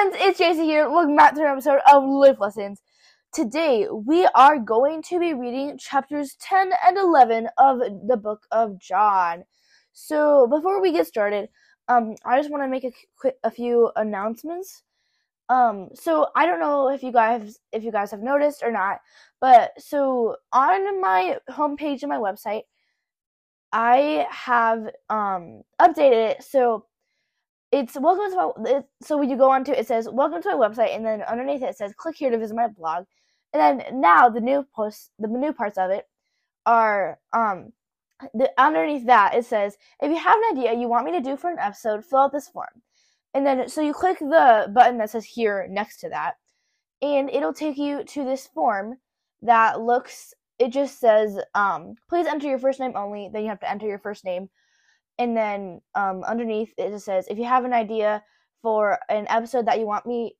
friends, it's Jason here. Welcome back to an episode of Life Lessons. Today, we are going to be reading chapters 10 and 11 of the book of John. So, before we get started, um, I just want to make a quick, a few announcements. Um, so I don't know if you guys if you guys have noticed or not, but so on my homepage of my website, I have um updated it so it's welcome to my it, so when you go onto it, it says welcome to my website and then underneath it says click here to visit my blog. And then now the new posts the new parts of it are um the underneath that it says if you have an idea you want me to do for an episode fill out this form. And then so you click the button that says here next to that and it'll take you to this form that looks it just says um please enter your first name only then you have to enter your first name and then um, underneath it just says if you have an idea for an episode that you want me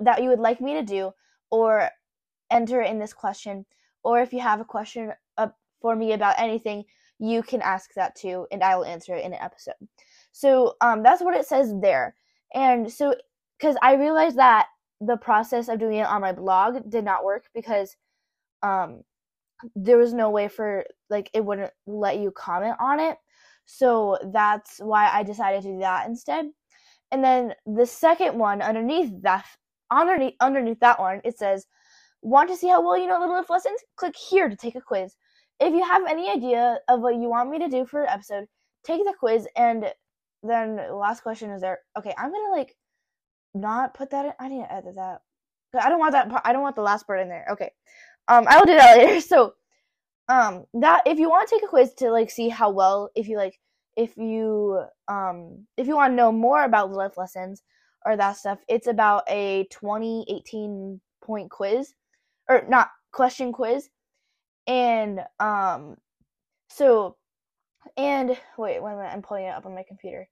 that you would like me to do or enter in this question or if you have a question uh, for me about anything you can ask that too and i will answer it in an episode. So um, that's what it says there. And so because i realized that the process of doing it on my blog did not work because um, there was no way for like it wouldn't let you comment on it so that's why I decided to do that instead. And then the second one underneath that underneath underneath that one it says, "Want to see how well you know Little life lessons? Click here to take a quiz. If you have any idea of what you want me to do for an episode, take the quiz." And then the last question is there. Okay, I'm gonna like not put that in. I need to edit that. I don't want that. I don't want the last part in there. Okay, um, I will do that later. So um that if you want to take a quiz to like see how well if you like if you um if you want to know more about life lessons or that stuff it's about a 2018 point quiz or not question quiz. And um so and wait one minute i'm pulling it up on my computer.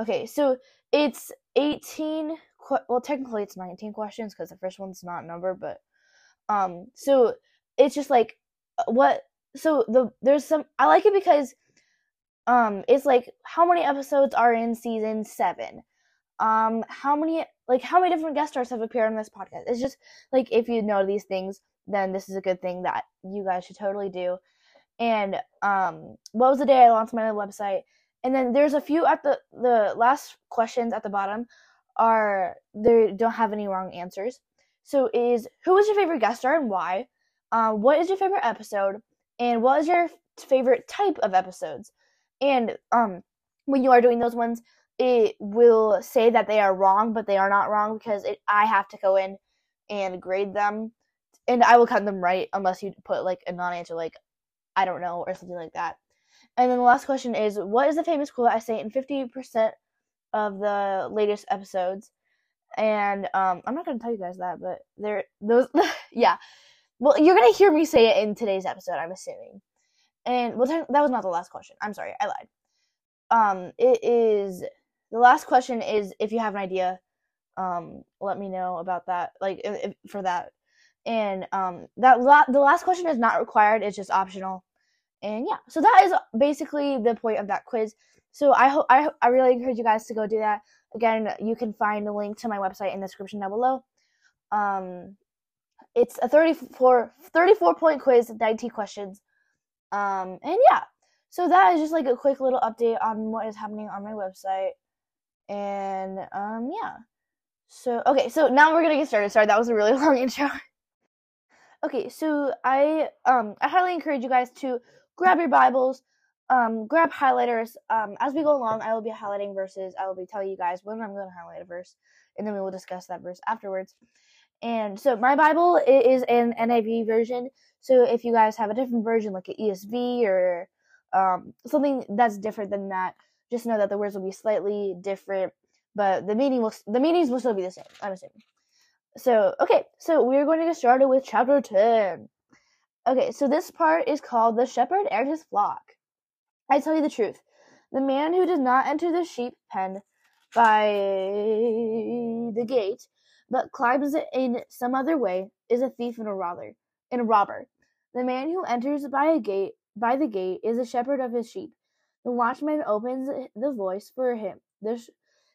Okay so it's 18 well technically it's 19 questions because the first one's not numbered but um so it's just like what so the there's some I like it because um it's like how many episodes are in season 7 um how many like how many different guest stars have appeared on this podcast? It's just like if you know these things then this is a good thing that you guys should totally do. And um what was the day i launched my website? And then there's a few at the the last questions at the bottom are they don't have any wrong answers. So is who was your favorite guest star and why? Um, what is your favorite episode and what is your favorite type of episodes? And um when you are doing those ones it will say that they are wrong but they are not wrong because it, i have to go in and grade them. And i will cut them right unless you put like a non-answer like i don't know or something like that. And then the last question is what is the famous quote i say in 50% of the latest episodes? And um i'm not going to tell you guys that but there those yeah well, you're gonna hear me say it in today's episode, I'm assuming. And well, that was not the last question. I'm sorry, I lied. Um, it is the last question is if you have an idea, um, let me know about that. Like if, for that, and um, that la- the last question is not required. It's just optional. And yeah, so that is basically the point of that quiz. So I hope I I really encourage you guys to go do that. Again, you can find the link to my website in the description down below. Um, it's a 34, 34 point quiz, 90 questions. Um, and yeah, so that is just like a quick little update on what is happening on my website. And um, yeah. So okay, so now we're gonna get started. Sorry, that was a really long intro. okay, so I um I highly encourage you guys to grab your Bibles, um, grab highlighters. Um, as we go along, I will be highlighting verses. I will be telling you guys when I'm going to highlight a verse, and then we will discuss that verse afterwards. And so my Bible is an NIV version. So if you guys have a different version, like an ESV or um, something that's different than that, just know that the words will be slightly different, but the meaning will the meanings will still be the same. I'm assuming. So okay, so we're going to get started with chapter ten. Okay, so this part is called "The Shepherd and His Flock." I tell you the truth, the man who does not enter the sheep pen by the gate but climbs in some other way, is a thief and a robber. And a robber. The man who enters by a gate by the gate is a shepherd of his sheep. The watchman opens the voice for him. The,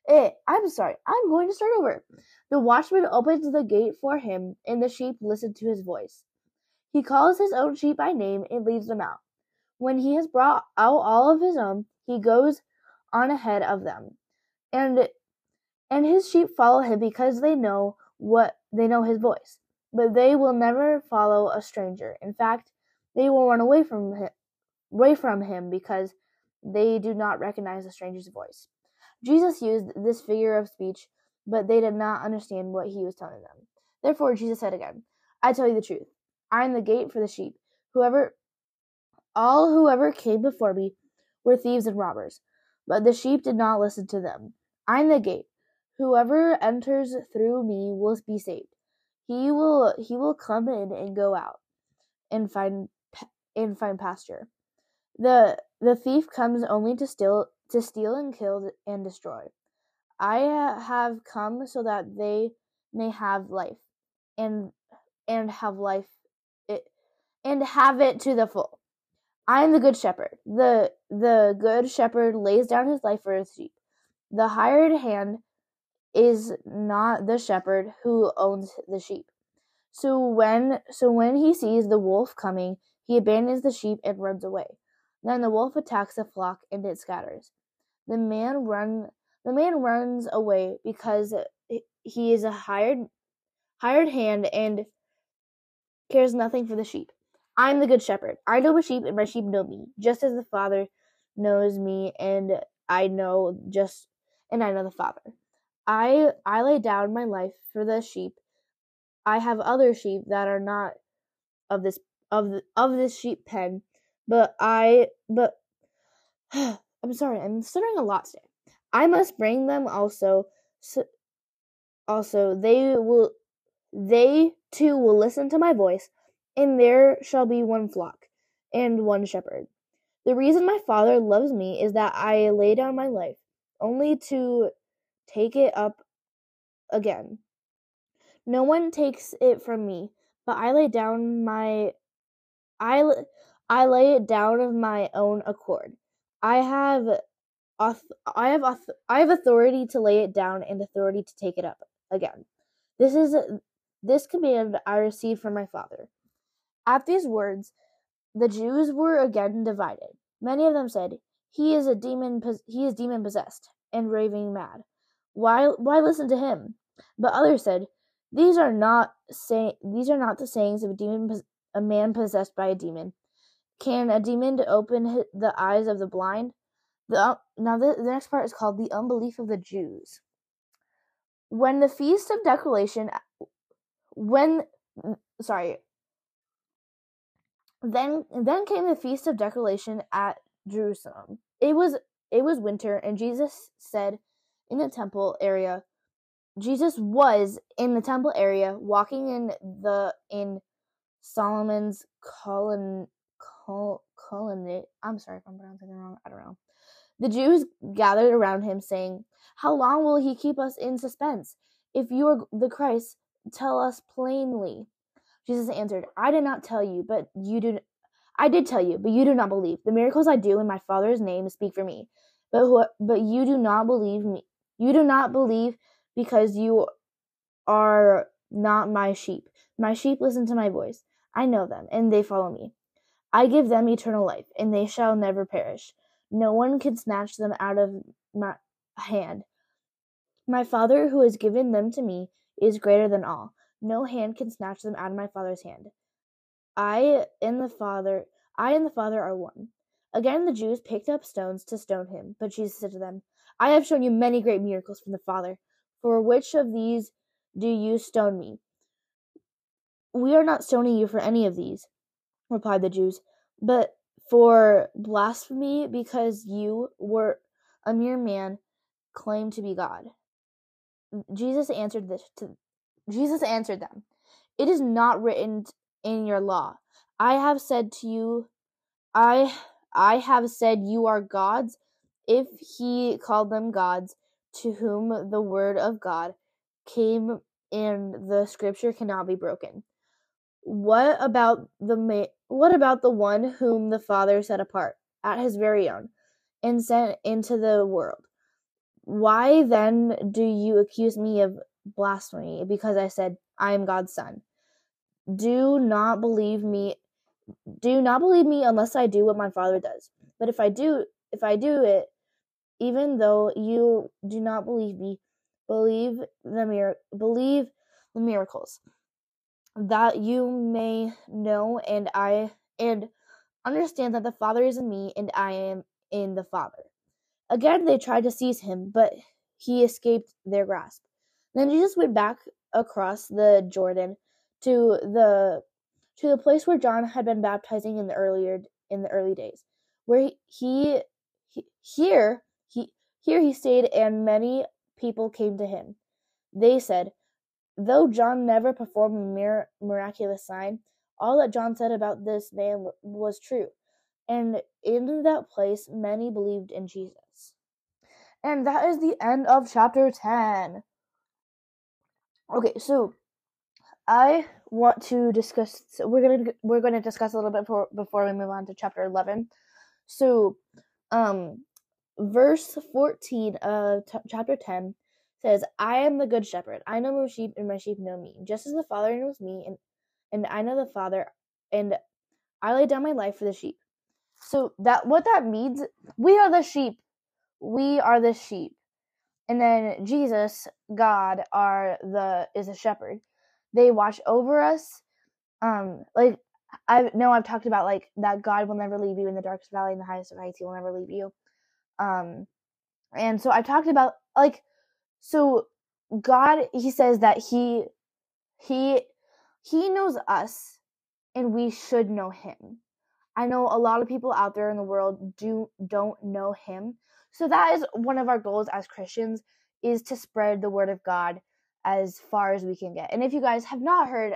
Eh, I'm sorry. I'm going to start over. The watchman opens the gate for him, and the sheep listen to his voice. He calls his own sheep by name and leads them out. When he has brought out all of his own, he goes on ahead of them. And and his sheep follow him because they know what they know his voice. But they will never follow a stranger. In fact, they will run away from him, away from him because they do not recognize a stranger's voice. Jesus used this figure of speech, but they did not understand what he was telling them. Therefore, Jesus said again, I tell you the truth. I am the gate for the sheep. Whoever, all whoever came before me were thieves and robbers, but the sheep did not listen to them. I am the gate. Whoever enters through me will be saved. He will he will come in and go out and find and find pasture. The the thief comes only to steal to steal and kill and destroy. I have come so that they may have life and and have life it and have it to the full. I am the good shepherd. The the good shepherd lays down his life for his sheep. The hired hand is not the shepherd who owns the sheep. So when so when he sees the wolf coming, he abandons the sheep and runs away. Then the wolf attacks the flock and it scatters. The man run the man runs away because he is a hired hired hand and cares nothing for the sheep. I am the good shepherd. I know my sheep and my sheep know me, just as the Father knows me and I know just and I know the Father. I I lay down my life for the sheep. I have other sheep that are not of this of the, of this sheep pen, but I but I'm sorry, I'm stuttering a lot today. I must bring them also. So, also, they will, they too will listen to my voice, and there shall be one flock and one shepherd. The reason my Father loves me is that I lay down my life, only to take it up again. No one takes it from me, but I lay down my I I lay it down of my own accord. I have I have I have authority to lay it down and authority to take it up again. This is this command I received from my father. At these words, the Jews were again divided. Many of them said, "He is a demon. He is demon possessed and raving mad. Why why listen to him?" But others said, "These are not say these are not the sayings of a demon a man possessed by a demon. Can a demon open the eyes of the blind? The, now, the, the next part is called the unbelief of the Jews. When the feast of dedication, when sorry, then then came the feast of dedication at Jerusalem. It was it was winter, and Jesus said in the temple area. Jesus was in the temple area, walking in the in Solomon's colon col. I'm sorry if I'm pronouncing it wrong. I don't know. The Jews gathered around him, saying, How long will he keep us in suspense? If you are the Christ, tell us plainly. Jesus answered, I did not tell you, but you do. I did tell you, but you do not believe. The miracles I do in my Father's name speak for me, but who, but you do not believe me. You do not believe because you are not my sheep. My sheep listen to my voice. I know them, and they follow me. I give them eternal life, and they shall never perish. No one can snatch them out of my hand. My Father, who has given them to me, is greater than all. No hand can snatch them out of my Father's hand. I and the Father, I and the Father are one. Again, the Jews picked up stones to stone him, but Jesus said to them, I have shown you many great miracles from the Father. For which of these do you stone me? We are not stoning you for any of these, replied the Jews, but for blasphemy because you were a mere man claimed to be God. Jesus answered this to Jesus answered them, It is not written in your law. I have said to you I I have said you are gods if he called them gods to whom the word of God came and the scripture cannot be broken. What about the ma- what about the one whom the Father set apart at his very own and sent into the world? Why then do you accuse me of blasphemy because I said, I am God's son? Do not believe me. Do not believe me unless I do what my Father does. But if I do, if I do it, even though you do not believe me, believe the mir- believe the miracles that you may know and I and understand that the Father is in me and I am in the Father. Again they tried to seize him, but he escaped their grasp. Then Jesus went back across the Jordan to the to the place where John had been baptizing in the earlier in the early days, where he, he here he here he stayed, and many people came to him. They said, though John never performed a mir- miraculous sign, all that John said about this man was true, and in that place many believed in Jesus. And that is the end of chapter ten. Okay, so I want to discuss. So we're gonna we're gonna discuss a little bit for, before we move on to chapter eleven. So, um, verse fourteen of t- chapter ten says, "I am the good shepherd. I know my sheep, and my sheep know me, just as the Father knows me, and and I know the Father, and I lay down my life for the sheep." So that what that means, we are the sheep. We are the sheep and then Jesus, God, are the is a shepherd. They watch over us. Um, like I know I've talked about like that God will never leave you in the darkest valley in the highest of heights. He will never leave you. Um, and so I've talked about like so God. He says that he he he knows us, and we should know him. I know a lot of people out there in the world do don't know him. So that is one of our goals as Christians is to spread the word of God as far as we can get. And if you guys have not heard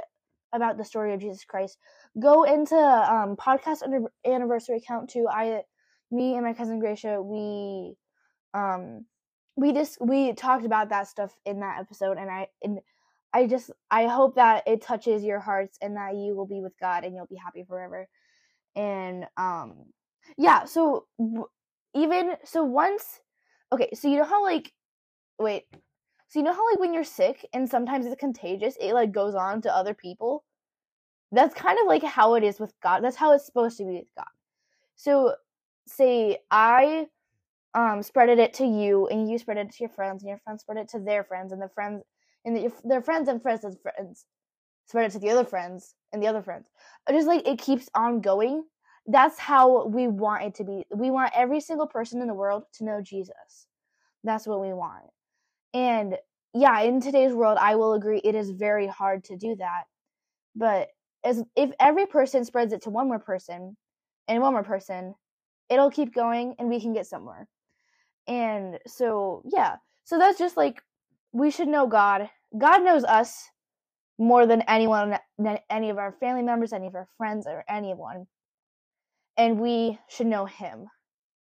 about the story of Jesus Christ, go into um, podcast under anniversary account too. I, me and my cousin Gracia, we, um, we just we talked about that stuff in that episode, and I and I just I hope that it touches your hearts and that you will be with God and you'll be happy forever. And um, yeah. So even so, once okay, so you know how like wait. So you know how like when you're sick and sometimes it's contagious, it like goes on to other people? That's kind of like how it is with God. That's how it's supposed to be with God. So say I um spreaded it to you and you spread it to your friends and your friends spread it to their friends and their friends and the, their friends and friends and friends spread it to the other friends and the other friends. Just like it keeps on going. That's how we want it to be. We want every single person in the world to know Jesus. That's what we want. And yeah, in today's world, I will agree it is very hard to do that. But as if every person spreads it to one more person and one more person, it'll keep going and we can get somewhere. And so, yeah. So that's just like we should know God. God knows us more than anyone than any of our family members, any of our friends or anyone. And we should know him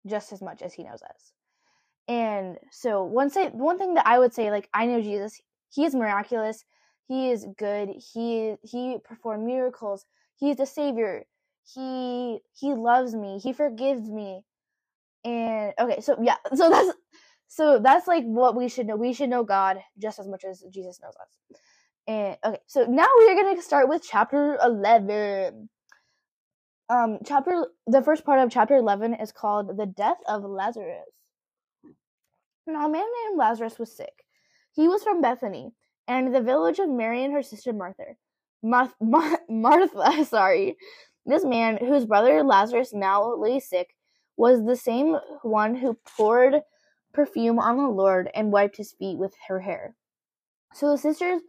just as much as he knows us. And so one say one thing that I would say, like I know Jesus, he is miraculous, he is good, he he performed miracles, he's the savior, he he loves me, he forgives me. And okay, so yeah, so that's so that's like what we should know. We should know God just as much as Jesus knows us. And okay, so now we are gonna start with chapter eleven. Um, chapter the first part of chapter eleven is called the death of Lazarus. Now, a man named Lazarus was sick. He was from Bethany, and the village of Mary and her sister Martha. Mar- Mar- Martha, sorry. This man, whose brother Lazarus now lay sick, was the same one who poured perfume on the Lord and wiped his feet with her hair. So the sisters,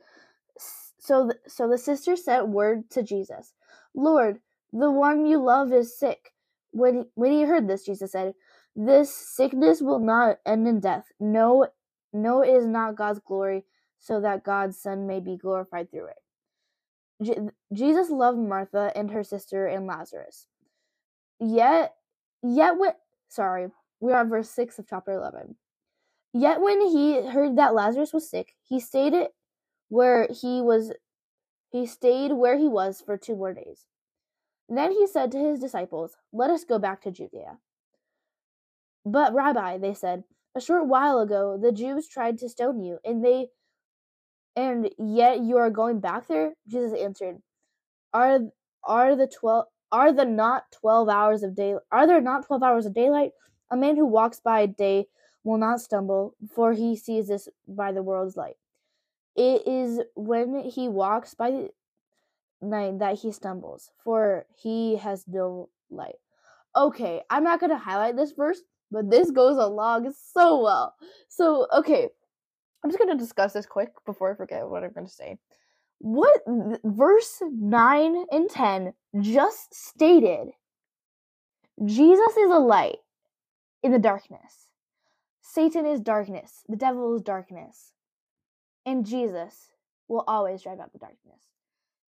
so the, so the sisters sent word to Jesus, Lord, the one you love is sick. When when he heard this, Jesus said, this sickness will not end in death. No, no, it is not God's glory, so that God's Son may be glorified through it. Je- Jesus loved Martha and her sister and Lazarus. Yet, yet when sorry, we are verse six of chapter eleven. Yet when he heard that Lazarus was sick, he stayed where he was. He stayed where he was for two more days. Then he said to his disciples, "Let us go back to Judea." But, Rabbi, they said, A short while ago, the Jews tried to stone you, and they and yet you are going back there? Jesus answered, Are are the twelve are the not twelve hours of day are there not twelve hours of daylight? A man who walks by day will not stumble, for he sees this by the world's light. It is when he walks by night that he stumbles, for he has no light. Okay, I'm not gonna highlight this verse, but this goes along so well. So, okay, I'm just gonna discuss this quick before I forget what I'm gonna say. What verse 9 and 10 just stated Jesus is a light in the darkness. Satan is darkness. The devil is darkness. And Jesus will always drive out the darkness.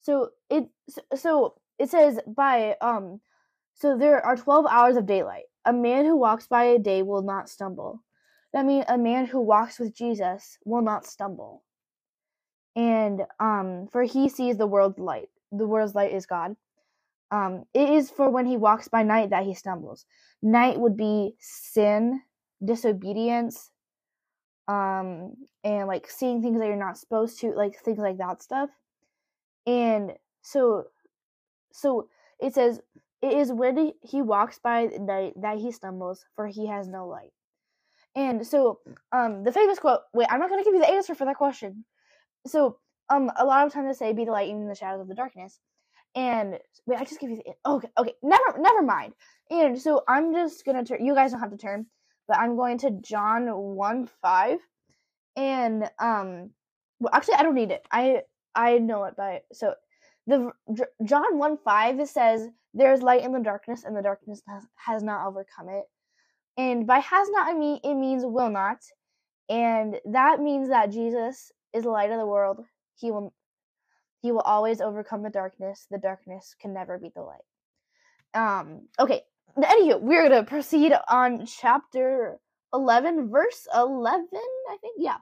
So it so it says by um so there are 12 hours of daylight. A man who walks by a day will not stumble. That means a man who walks with Jesus will not stumble. And um for he sees the world's light. The world's light is God. Um it is for when he walks by night that he stumbles. Night would be sin, disobedience, um and like seeing things that you're not supposed to, like things like that stuff. And so so it says it is when he walks by night that he stumbles, for he has no light. And so, um, the famous quote. Wait, I'm not gonna give you the answer for that question. So, um, a lot of times they say, "Be the light even in the shadows of the darkness." And wait, I just give you the okay, okay, never, never mind. And so I'm just gonna turn. You guys don't have to turn, but I'm going to John one five, and um, well, actually, I don't need it. I I know it by so the John 1 5 says, There is light in the darkness, and the darkness has not overcome it. And by has not, I mean, it means will not. And that means that Jesus is the light of the world. He will he will always overcome the darkness. The darkness can never beat the light. Um, okay. Anywho, we're gonna proceed on chapter eleven, verse eleven, I think. Yeah.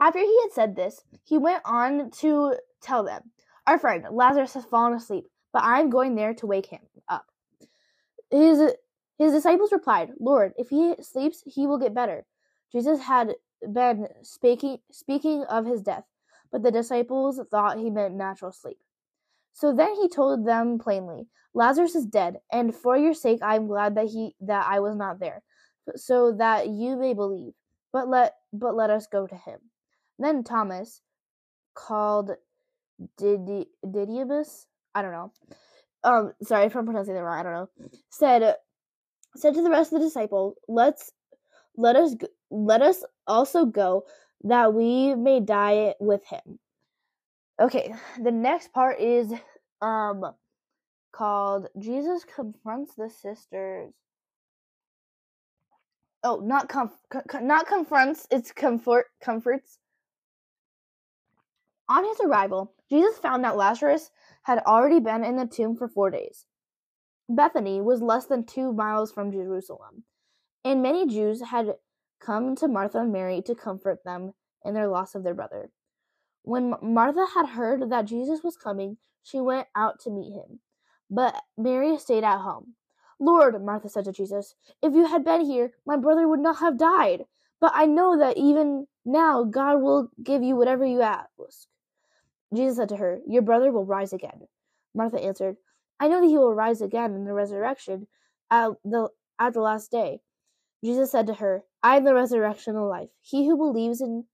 After he had said this, he went on to tell them, Our friend Lazarus has fallen asleep, but I am going there to wake him up. His his disciples replied, Lord, if he sleeps, he will get better. Jesus had been speaking speaking of his death, but the disciples thought he meant natural sleep. So then he told them plainly, Lazarus is dead, and for your sake I am glad that he that I was not there, so that you may believe. But let but let us go to him. Then Thomas, called Did- Didymus, I don't know. Um, sorry if I'm pronouncing that wrong. I don't know. Said said to the rest of the disciples, "Let's let us let us also go, that we may die with him." Okay, the next part is um called Jesus confronts the sisters. Oh, not comf- not confronts, it's comfort comforts on his arrival, Jesus found that Lazarus had already been in the tomb for four days. Bethany was less than two miles from Jerusalem, and many Jews had come to Martha and Mary to comfort them in their loss of their brother. When Martha had heard that Jesus was coming, she went out to meet him. But Mary stayed at home. Lord, Martha said to Jesus, if you had been here, my brother would not have died. But I know that even now God will give you whatever you ask. Jesus said to her, Your brother will rise again. Martha answered, I know that he will rise again in the resurrection at the, at the last day. Jesus said to her, I am the resurrection and life. He who believes in,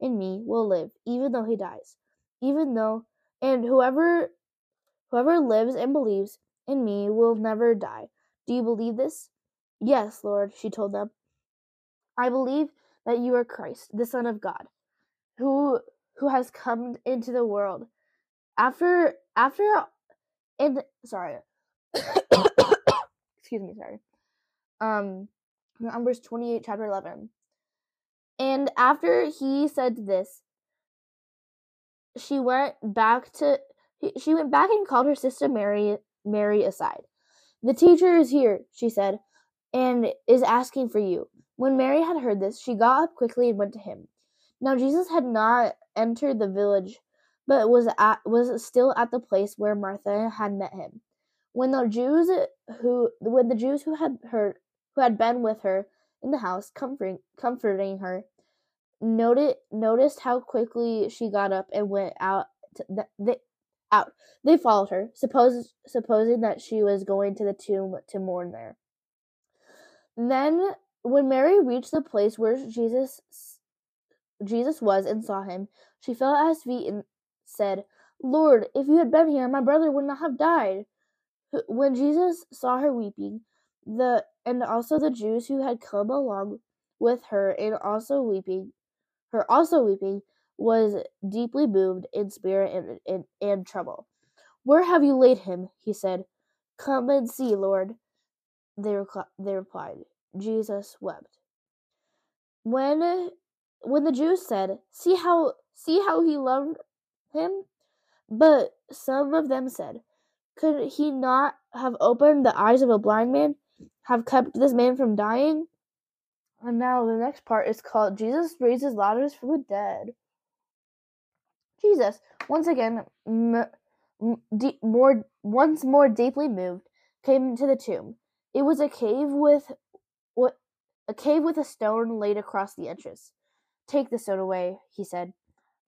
in me will live, even though he dies. Even though, and whoever whoever lives and believes in me will never die. Do you believe this? Yes, Lord, she told them. I believe that you are Christ, the Son of God, who who has come into the world. After after and sorry. Excuse me, sorry. Um Numbers 28 chapter 11. And after he said this, she went back to she went back and called her sister Mary Mary aside. The teacher is here, she said, and is asking for you. When Mary had heard this, she got up quickly and went to him. Now Jesus had not entered the village, but was at was still at the place where Martha had met him. When the Jews who when the Jews who had heard who had been with her in the house, comforting comforting her, noted noticed how quickly she got up and went out. To, they, out. They followed her, suppose, supposing that she was going to the tomb to mourn there. Then, when Mary reached the place where Jesus Jesus was and saw him, she fell at his feet and said, Lord, if you had been here, my brother would not have died. When Jesus saw her weeping, the and also the Jews who had come along with her and also weeping, her also weeping, was deeply moved in spirit and, and, and trouble. Where have you laid him? he said. Come and see, Lord. They, they replied. Jesus wept. When when the Jews said, "See how see how he loved him," but some of them said, "Could he not have opened the eyes of a blind man, have kept this man from dying?" And now the next part is called Jesus raises Lazarus from the dead. Jesus, once again, m- m- more once more deeply moved, came to the tomb. It was a cave with a cave with a stone laid across the entrance. Take the stone away, he said.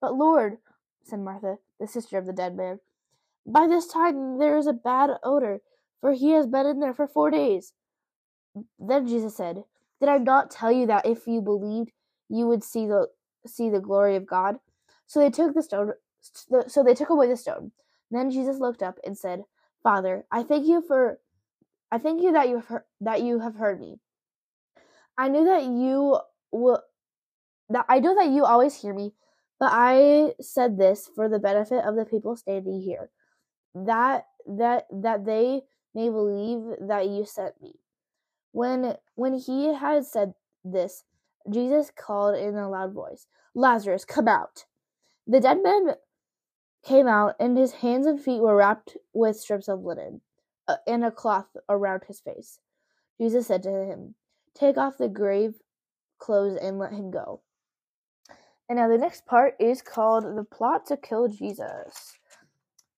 But Lord, said Martha, the sister of the dead man, by this time there is a bad odor, for he has been in there for four days. Then Jesus said, Did I not tell you that if you believed, you would see the see the glory of God? So they took the stone. So they took away the stone. Then Jesus looked up and said, "Father, I thank you for, I thank you that you have heard, that you have heard me. I knew that you will, that I know that you always hear me, but I said this for the benefit of the people standing here, that that that they may believe that you sent me." When when he had said this, Jesus called in a loud voice, "Lazarus, come out!" The dead man came out, and his hands and feet were wrapped with strips of linen uh, and a cloth around his face. Jesus said to him, Take off the grave clothes and let him go. And now the next part is called the plot to kill Jesus.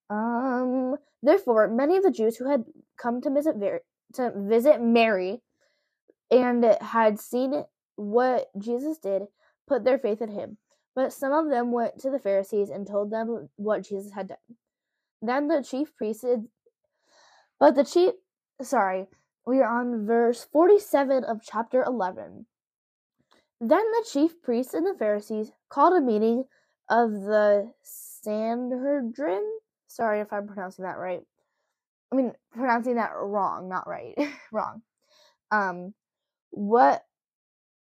Um, therefore, many of the Jews who had come to visit Ver- to visit Mary and had seen what Jesus did put their faith in him. But some of them went to the Pharisees and told them what Jesus had done. Then the chief priests, but the chief, sorry, we are on verse 47 of chapter 11. Then the chief priests and the Pharisees called a meeting of the Sanhedrin. Sorry if I'm pronouncing that right. I mean, pronouncing that wrong, not right. wrong. Um, what,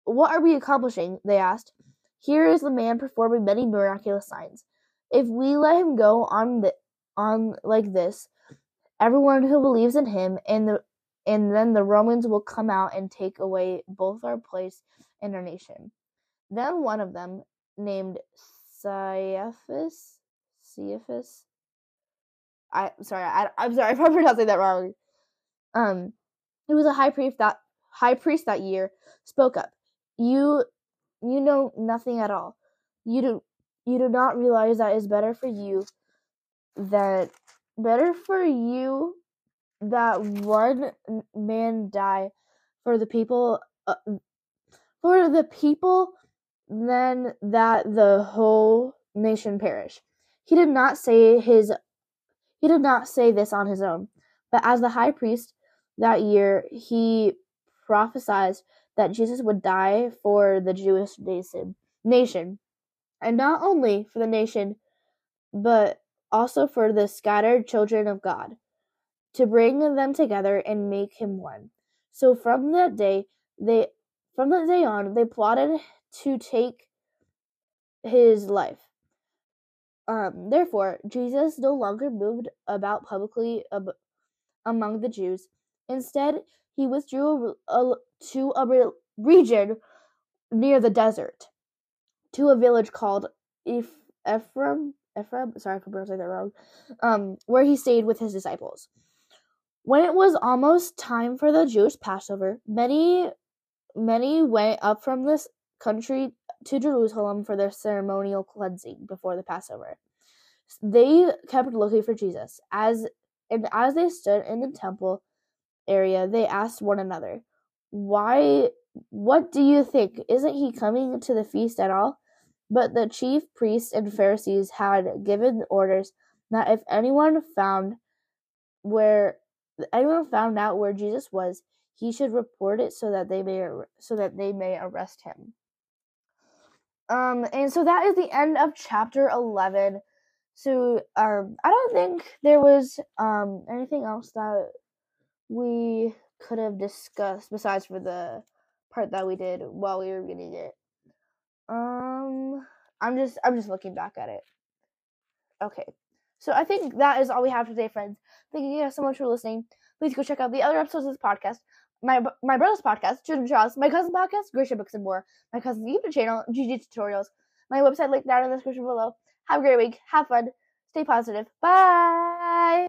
what are we accomplishing? They asked. Here is the man performing many miraculous signs. If we let him go on the, on like this, everyone who believes in him and the and then the Romans will come out and take away both our place and our nation. Then one of them, named Caiaphas, Caiaphas, I sorry, I, I'm sorry I'm pronouncing that wrong. Um, he was a high priest that high priest that year. Spoke up. You you know nothing at all. You do you do not realize that it's better for you that better for you that one man die for the people uh, for the people than that the whole nation perish. He did not say his he did not say this on his own, but as the high priest that year he prophesied that Jesus would die for the Jewish nation, nation, and not only for the nation, but also for the scattered children of God, to bring them together and make him one. So from that day, they from that day on, they plotted to take his life. Um, therefore, Jesus no longer moved about publicly ab- among the Jews. Instead, he withdrew a, a, to a re- region near the desert, to a village called Eph- Ephraim. Ephraim, sorry for pronouncing that wrong. Um, where he stayed with his disciples. When it was almost time for the Jewish Passover, many many went up from this country to Jerusalem for their ceremonial cleansing before the Passover. They kept looking for Jesus. As and as they stood in the temple area, they asked one another, Why? What do you think? Isn't he coming to the feast at all? But the chief priests and Pharisees had given orders that if anyone found where anyone found out where Jesus was, he should report it so that they may so that they may arrest him. Um, and so that is the end of chapter eleven. So um, I don't think there was um anything else that we could have discussed besides for the part that we did while we were reading it. Um, I'm just I'm just looking back at it. Okay, so I think that is all we have today, friends. Thank you guys so much for listening. Please go check out the other episodes of this podcast. My my brother's podcast, Children Charles, my cousin's podcast, Grisha Books and More, my cousin's YouTube channel, GG Tutorials, my website linked down in the description below. Have a great week. Have fun. Stay positive. Bye.